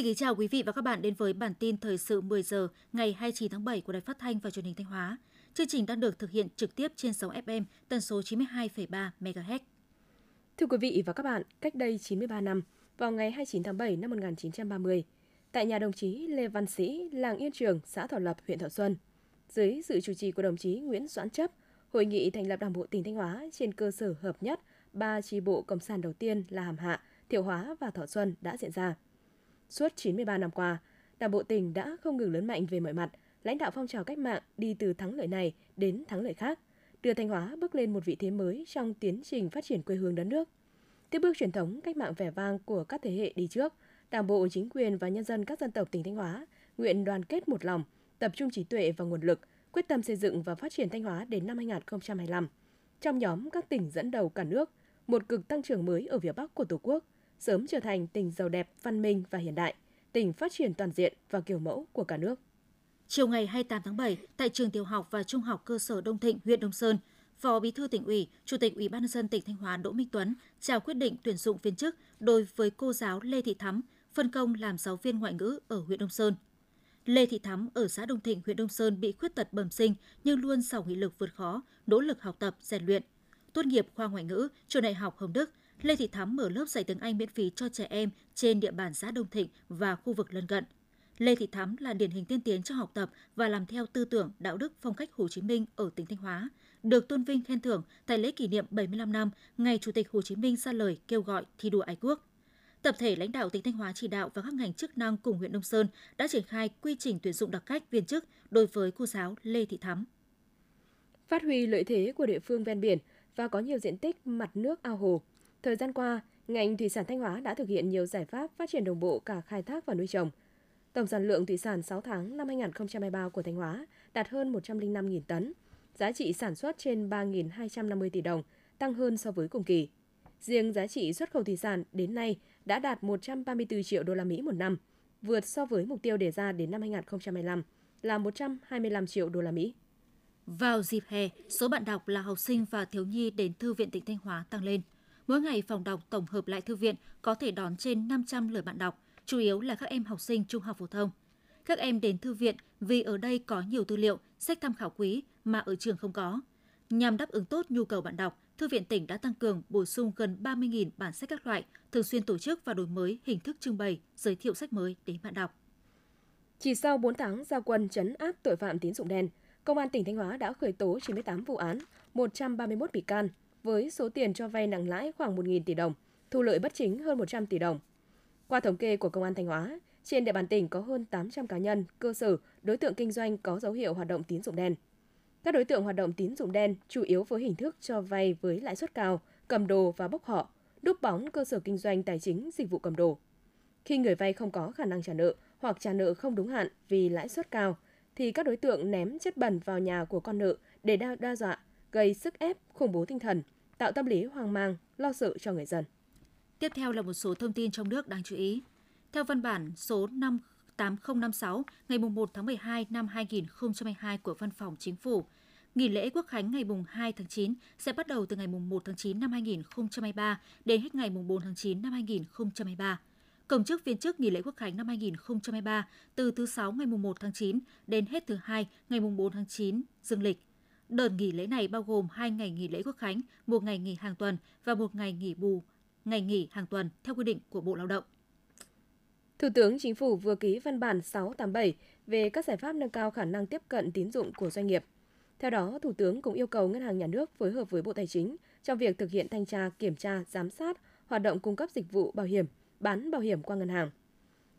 Xin kính chào quý vị và các bạn đến với bản tin thời sự 10 giờ ngày 29 tháng 7 của Đài Phát thanh và Truyền hình Thanh Hóa. Chương trình đang được thực hiện trực tiếp trên sóng FM tần số 92,3 MHz. Thưa quý vị và các bạn, cách đây 93 năm, vào ngày 29 tháng 7 năm 1930, tại nhà đồng chí Lê Văn Sĩ, làng Yên Trường, xã Thọ Lập, huyện Thọ Xuân, dưới sự chủ trì của đồng chí Nguyễn Doãn Chấp, hội nghị thành lập Đảng bộ tỉnh Thanh Hóa trên cơ sở hợp nhất ba chi bộ cộng sản đầu tiên là Hàm Hạ, Thiệu Hóa và Thọ Xuân đã diễn ra. Suốt 93 năm qua, Đảng bộ tỉnh đã không ngừng lớn mạnh về mọi mặt, lãnh đạo phong trào cách mạng đi từ thắng lợi này đến thắng lợi khác, đưa Thanh Hóa bước lên một vị thế mới trong tiến trình phát triển quê hương đất nước. Tiếp bước truyền thống cách mạng vẻ vang của các thế hệ đi trước, Đảng bộ, chính quyền và nhân dân các dân tộc tỉnh Thanh Hóa nguyện đoàn kết một lòng, tập trung trí tuệ và nguồn lực, quyết tâm xây dựng và phát triển Thanh Hóa đến năm 2025. Trong nhóm các tỉnh dẫn đầu cả nước, một cực tăng trưởng mới ở phía Bắc của Tổ quốc, sớm trở thành tỉnh giàu đẹp, văn minh và hiện đại, tỉnh phát triển toàn diện và kiểu mẫu của cả nước. Chiều ngày 28 tháng 7, tại trường tiểu học và trung học cơ sở Đông Thịnh, huyện Đông Sơn, Phó Bí thư tỉnh ủy, Chủ tịch Ủy ban nhân dân tỉnh Thanh Hóa Đỗ Minh Tuấn trao quyết định tuyển dụng viên chức đối với cô giáo Lê Thị Thắm, phân công làm giáo viên ngoại ngữ ở huyện Đông Sơn. Lê Thị Thắm ở xã Đông Thịnh, huyện Đông Sơn bị khuyết tật bẩm sinh nhưng luôn giàu nghị lực vượt khó, nỗ lực học tập, rèn luyện. Tốt nghiệp khoa ngoại ngữ, trường đại học Hồng Đức, Lê Thị Thắm mở lớp dạy tiếng Anh miễn phí cho trẻ em trên địa bàn xã Đông Thịnh và khu vực lân cận. Lê Thị Thắm là điển hình tiên tiến trong học tập và làm theo tư tưởng, đạo đức, phong cách Hồ Chí Minh ở tỉnh Thanh Hóa, được tôn vinh khen thưởng tại lễ kỷ niệm 75 năm ngày Chủ tịch Hồ Chí Minh ra lời kêu gọi thi đua ái quốc. Tập thể lãnh đạo tỉnh Thanh Hóa chỉ đạo và các ngành chức năng cùng huyện Đông Sơn đã triển khai quy trình tuyển dụng đặc cách viên chức đối với cô giáo Lê Thị Thắm. Phát huy lợi thế của địa phương ven biển và có nhiều diện tích mặt nước ao hồ, thời gian qua, ngành thủy sản Thanh Hóa đã thực hiện nhiều giải pháp phát triển đồng bộ cả khai thác và nuôi trồng. Tổng sản lượng thủy sản 6 tháng năm 2023 của Thanh Hóa đạt hơn 105.000 tấn, giá trị sản xuất trên 3.250 tỷ đồng, tăng hơn so với cùng kỳ. Riêng giá trị xuất khẩu thủy sản đến nay đã đạt 134 triệu đô la Mỹ một năm, vượt so với mục tiêu đề ra đến năm 2025 là 125 triệu đô la Mỹ. Vào dịp hè, số bạn đọc là học sinh và thiếu nhi đến Thư viện tỉnh Thanh Hóa tăng lên. Mỗi ngày phòng đọc tổng hợp lại thư viện có thể đón trên 500 lượt bạn đọc, chủ yếu là các em học sinh trung học phổ thông. Các em đến thư viện vì ở đây có nhiều tư liệu, sách tham khảo quý mà ở trường không có. Nhằm đáp ứng tốt nhu cầu bạn đọc, Thư viện tỉnh đã tăng cường bổ sung gần 30.000 bản sách các loại, thường xuyên tổ chức và đổi mới hình thức trưng bày, giới thiệu sách mới đến bạn đọc. Chỉ sau 4 tháng giao quân chấn áp tội phạm tín dụng đen, Công an tỉnh Thanh Hóa đã khởi tố 98 vụ án, 131 bị can, với số tiền cho vay nặng lãi khoảng 1.000 tỷ đồng, thu lợi bất chính hơn 100 tỷ đồng. Qua thống kê của Công an Thanh Hóa, trên địa bàn tỉnh có hơn 800 cá nhân, cơ sở, đối tượng kinh doanh có dấu hiệu hoạt động tín dụng đen. Các đối tượng hoạt động tín dụng đen chủ yếu với hình thức cho vay với lãi suất cao, cầm đồ và bốc họ, đúc bóng cơ sở kinh doanh tài chính dịch vụ cầm đồ. Khi người vay không có khả năng trả nợ hoặc trả nợ không đúng hạn vì lãi suất cao, thì các đối tượng ném chất bẩn vào nhà của con nợ để đe, đe dọa, gây sức ép, khủng bố tinh thần, tạo tâm lý hoang mang, lo sợ cho người dân. Tiếp theo là một số thông tin trong nước đáng chú ý. Theo văn bản số 58056 ngày 1 tháng 12 năm 2022 của Văn phòng Chính phủ, nghỉ lễ Quốc khánh ngày 2 tháng 9 sẽ bắt đầu từ ngày 1 tháng 9 năm 2023 đến hết ngày 4 tháng 9 năm 2023. Công chức viên chức nghỉ lễ Quốc khánh năm 2023 từ thứ 6 ngày 1 tháng 9 đến hết thứ 2 ngày 4 tháng 9 dương lịch. Đợt nghỉ lễ này bao gồm 2 ngày nghỉ lễ Quốc khánh, một ngày nghỉ hàng tuần và một ngày nghỉ bù, ngày nghỉ hàng tuần theo quy định của Bộ Lao động. Thủ tướng Chính phủ vừa ký văn bản 687 về các giải pháp nâng cao khả năng tiếp cận tín dụng của doanh nghiệp. Theo đó, Thủ tướng cũng yêu cầu Ngân hàng Nhà nước phối hợp với Bộ Tài chính trong việc thực hiện thanh tra, kiểm tra, giám sát hoạt động cung cấp dịch vụ bảo hiểm, bán bảo hiểm qua ngân hàng.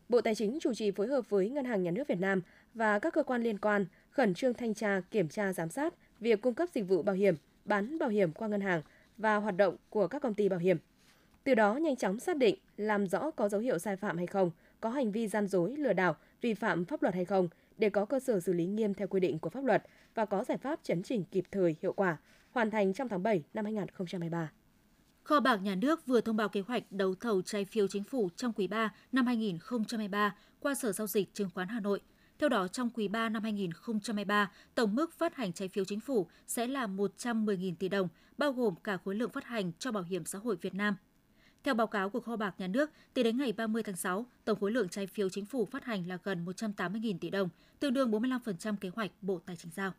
Bộ Tài chính chủ trì phối hợp với Ngân hàng Nhà nước Việt Nam và các cơ quan liên quan khẩn trương thanh tra, kiểm tra, giám sát việc cung cấp dịch vụ bảo hiểm, bán bảo hiểm qua ngân hàng và hoạt động của các công ty bảo hiểm. Từ đó nhanh chóng xác định, làm rõ có dấu hiệu sai phạm hay không, có hành vi gian dối, lừa đảo, vi phạm pháp luật hay không để có cơ sở xử lý nghiêm theo quy định của pháp luật và có giải pháp chấn chỉnh kịp thời, hiệu quả, hoàn thành trong tháng 7 năm 2023. Kho bạc nhà nước vừa thông báo kế hoạch đấu thầu trái phiếu chính phủ trong quý 3 năm 2023 qua Sở Giao dịch Chứng khoán Hà Nội. Theo đó, trong quý 3 năm 2023, tổng mức phát hành trái phiếu chính phủ sẽ là 110.000 tỷ đồng, bao gồm cả khối lượng phát hành cho Bảo hiểm xã hội Việt Nam. Theo báo cáo của kho bạc nhà nước, tính đến ngày 30 tháng 6, tổng khối lượng trái phiếu chính phủ phát hành là gần 180.000 tỷ đồng, tương đương 45% kế hoạch Bộ Tài chính giao.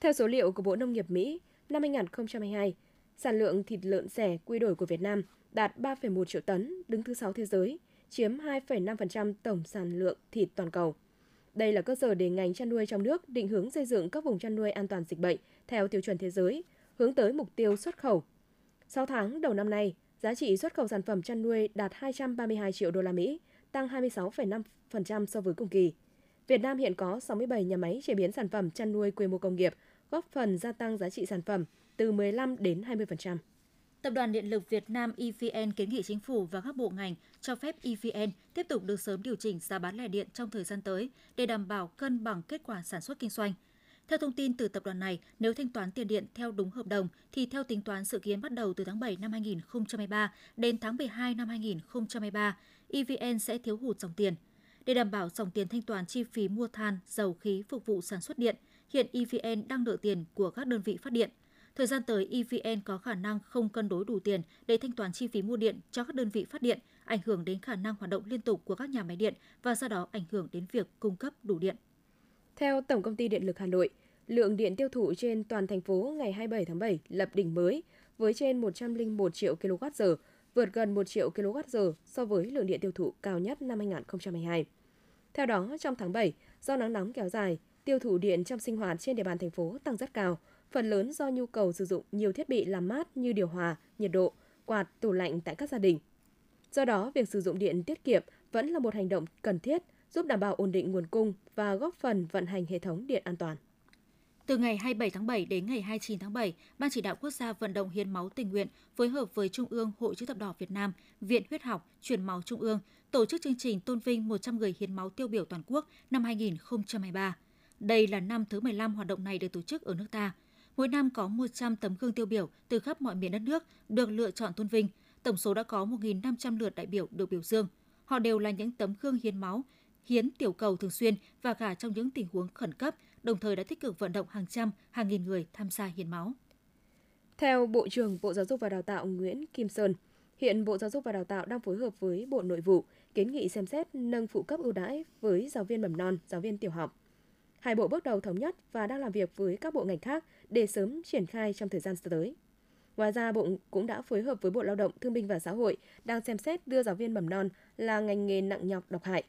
Theo số liệu của Bộ Nông nghiệp Mỹ, năm 2022, sản lượng thịt lợn rẻ quy đổi của Việt Nam đạt 3,1 triệu tấn, đứng thứ 6 thế giới, chiếm 2,5% tổng sản lượng thịt toàn cầu. Đây là cơ sở để ngành chăn nuôi trong nước định hướng xây dựng các vùng chăn nuôi an toàn dịch bệnh theo tiêu chuẩn thế giới, hướng tới mục tiêu xuất khẩu. 6 tháng đầu năm nay, giá trị xuất khẩu sản phẩm chăn nuôi đạt 232 triệu đô la Mỹ, tăng 26,5% so với cùng kỳ. Việt Nam hiện có 67 nhà máy chế biến sản phẩm chăn nuôi quy mô công nghiệp, góp phần gia tăng giá trị sản phẩm từ 15 đến 20%. Tập đoàn Điện lực Việt Nam EVN kiến nghị chính phủ và các bộ ngành cho phép EVN tiếp tục được sớm điều chỉnh giá bán lẻ điện trong thời gian tới để đảm bảo cân bằng kết quả sản xuất kinh doanh. Theo thông tin từ tập đoàn này, nếu thanh toán tiền điện theo đúng hợp đồng thì theo tính toán dự kiến bắt đầu từ tháng 7 năm 2023 đến tháng 12 năm 2023, EVN sẽ thiếu hụt dòng tiền. Để đảm bảo dòng tiền thanh toán chi phí mua than, dầu khí phục vụ sản xuất điện, hiện EVN đang nợ tiền của các đơn vị phát điện. Thời gian tới, EVN có khả năng không cân đối đủ tiền để thanh toán chi phí mua điện cho các đơn vị phát điện, ảnh hưởng đến khả năng hoạt động liên tục của các nhà máy điện và do đó ảnh hưởng đến việc cung cấp đủ điện. Theo Tổng công ty Điện lực Hà Nội, lượng điện tiêu thụ trên toàn thành phố ngày 27 tháng 7 lập đỉnh mới với trên 101 triệu kWh, vượt gần 1 triệu kWh so với lượng điện tiêu thụ cao nhất năm 2022. Theo đó, trong tháng 7, do nắng nóng kéo dài, tiêu thụ điện trong sinh hoạt trên địa bàn thành phố tăng rất cao, phần lớn do nhu cầu sử dụng nhiều thiết bị làm mát như điều hòa, nhiệt độ, quạt, tủ lạnh tại các gia đình. Do đó, việc sử dụng điện tiết kiệm vẫn là một hành động cần thiết giúp đảm bảo ổn định nguồn cung và góp phần vận hành hệ thống điện an toàn. Từ ngày 27 tháng 7 đến ngày 29 tháng 7, Ban chỉ đạo quốc gia vận động hiến máu tình nguyện phối hợp với Trung ương Hội chữ thập đỏ Việt Nam, Viện Huyết học, Truyền máu Trung ương tổ chức chương trình tôn vinh 100 người hiến máu tiêu biểu toàn quốc năm 2023. Đây là năm thứ 15 hoạt động này được tổ chức ở nước ta. Mỗi năm có 100 tấm gương tiêu biểu từ khắp mọi miền đất nước được lựa chọn tôn vinh. Tổng số đã có 1.500 lượt đại biểu được biểu dương. Họ đều là những tấm gương hiến máu, hiến tiểu cầu thường xuyên và cả trong những tình huống khẩn cấp, đồng thời đã tích cực vận động hàng trăm, hàng nghìn người tham gia hiến máu. Theo Bộ trưởng Bộ Giáo dục và Đào tạo Nguyễn Kim Sơn, hiện Bộ Giáo dục và Đào tạo đang phối hợp với Bộ Nội vụ kiến nghị xem xét nâng phụ cấp ưu đãi với giáo viên mầm non, giáo viên tiểu học. Hai bộ bước đầu thống nhất và đang làm việc với các bộ ngành khác để sớm triển khai trong thời gian tới. Ngoài ra, Bộ cũng đã phối hợp với Bộ Lao động, Thương binh và Xã hội đang xem xét đưa giáo viên mầm non là ngành nghề nặng nhọc độc hại.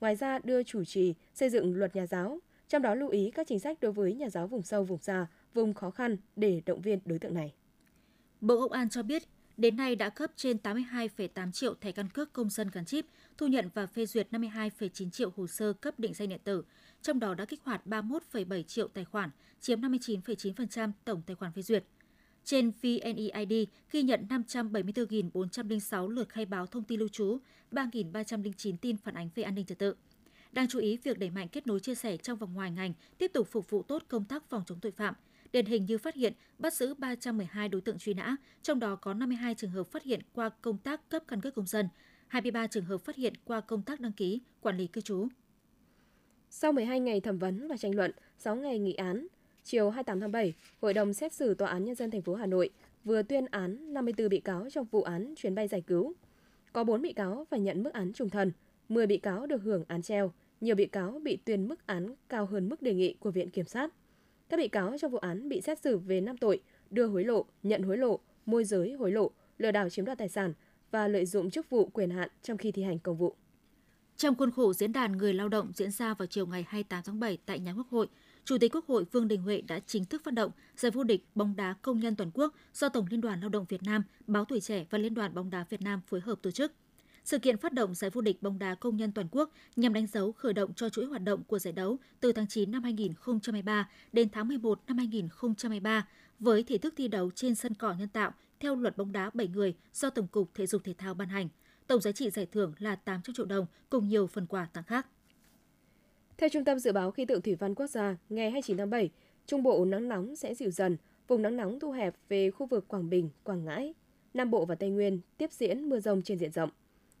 Ngoài ra, đưa chủ trì xây dựng luật nhà giáo, trong đó lưu ý các chính sách đối với nhà giáo vùng sâu, vùng xa, vùng khó khăn để động viên đối tượng này. Bộ Công an cho biết, đến nay đã cấp trên 82,8 triệu thẻ căn cước công dân gắn chip, thu nhận và phê duyệt 52,9 triệu hồ sơ cấp định danh điện tử, trong đó đã kích hoạt 31,7 triệu tài khoản, chiếm 59,9% tổng tài khoản phê duyệt. Trên VNeID ghi nhận 574.406 lượt khai báo thông tin lưu trú, 3.309 tin phản ánh về an ninh trật tự. Đáng chú ý, việc đẩy mạnh kết nối chia sẻ trong và ngoài ngành tiếp tục phục vụ tốt công tác phòng chống tội phạm. Điển hình như phát hiện, bắt giữ 312 đối tượng truy nã, trong đó có 52 trường hợp phát hiện qua công tác cấp căn cước công dân, 23 trường hợp phát hiện qua công tác đăng ký, quản lý cư trú. Sau 12 ngày thẩm vấn và tranh luận, 6 ngày nghị án, chiều 28 tháng 7, Hội đồng xét xử Tòa án Nhân dân thành phố Hà Nội vừa tuyên án 54 bị cáo trong vụ án chuyến bay giải cứu. Có 4 bị cáo phải nhận mức án trùng thần, 10 bị cáo được hưởng án treo, nhiều bị cáo bị tuyên mức án cao hơn mức đề nghị của Viện Kiểm sát. Các bị cáo trong vụ án bị xét xử về 5 tội đưa hối lộ, nhận hối lộ, môi giới hối lộ, lừa đảo chiếm đoạt tài sản và lợi dụng chức vụ quyền hạn trong khi thi hành công vụ. Trong khuôn khổ diễn đàn người lao động diễn ra vào chiều ngày 28 tháng 7 tại nhà Quốc hội, Chủ tịch Quốc hội Vương Đình Huệ đã chính thức phát động giải vô địch bóng đá công nhân toàn quốc do Tổng Liên đoàn Lao động Việt Nam, Báo Tuổi Trẻ và Liên đoàn bóng đá Việt Nam phối hợp tổ chức. Sự kiện phát động giải vô địch bóng đá công nhân toàn quốc nhằm đánh dấu khởi động cho chuỗi hoạt động của giải đấu từ tháng 9 năm 2023 đến tháng 11 năm 2023 với thể thức thi đấu trên sân cỏ nhân tạo theo luật bóng đá 7 người do Tổng cục Thể dục Thể thao ban hành. Tổng giá trị giải thưởng là 800 triệu đồng cùng nhiều phần quà tặng khác. Theo Trung tâm Dự báo Khí tượng Thủy văn Quốc gia, ngày 29 tháng 7, Trung Bộ nắng nóng sẽ dịu dần, vùng nắng nóng thu hẹp về khu vực Quảng Bình, Quảng Ngãi. Nam Bộ và Tây Nguyên tiếp diễn mưa rông trên diện rộng.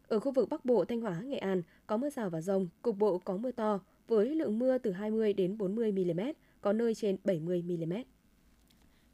Ở khu vực Bắc Bộ, Thanh Hóa, Nghệ An có mưa rào và rông, cục bộ có mưa to với lượng mưa từ 20 đến 40 mm, có nơi trên 70 mm.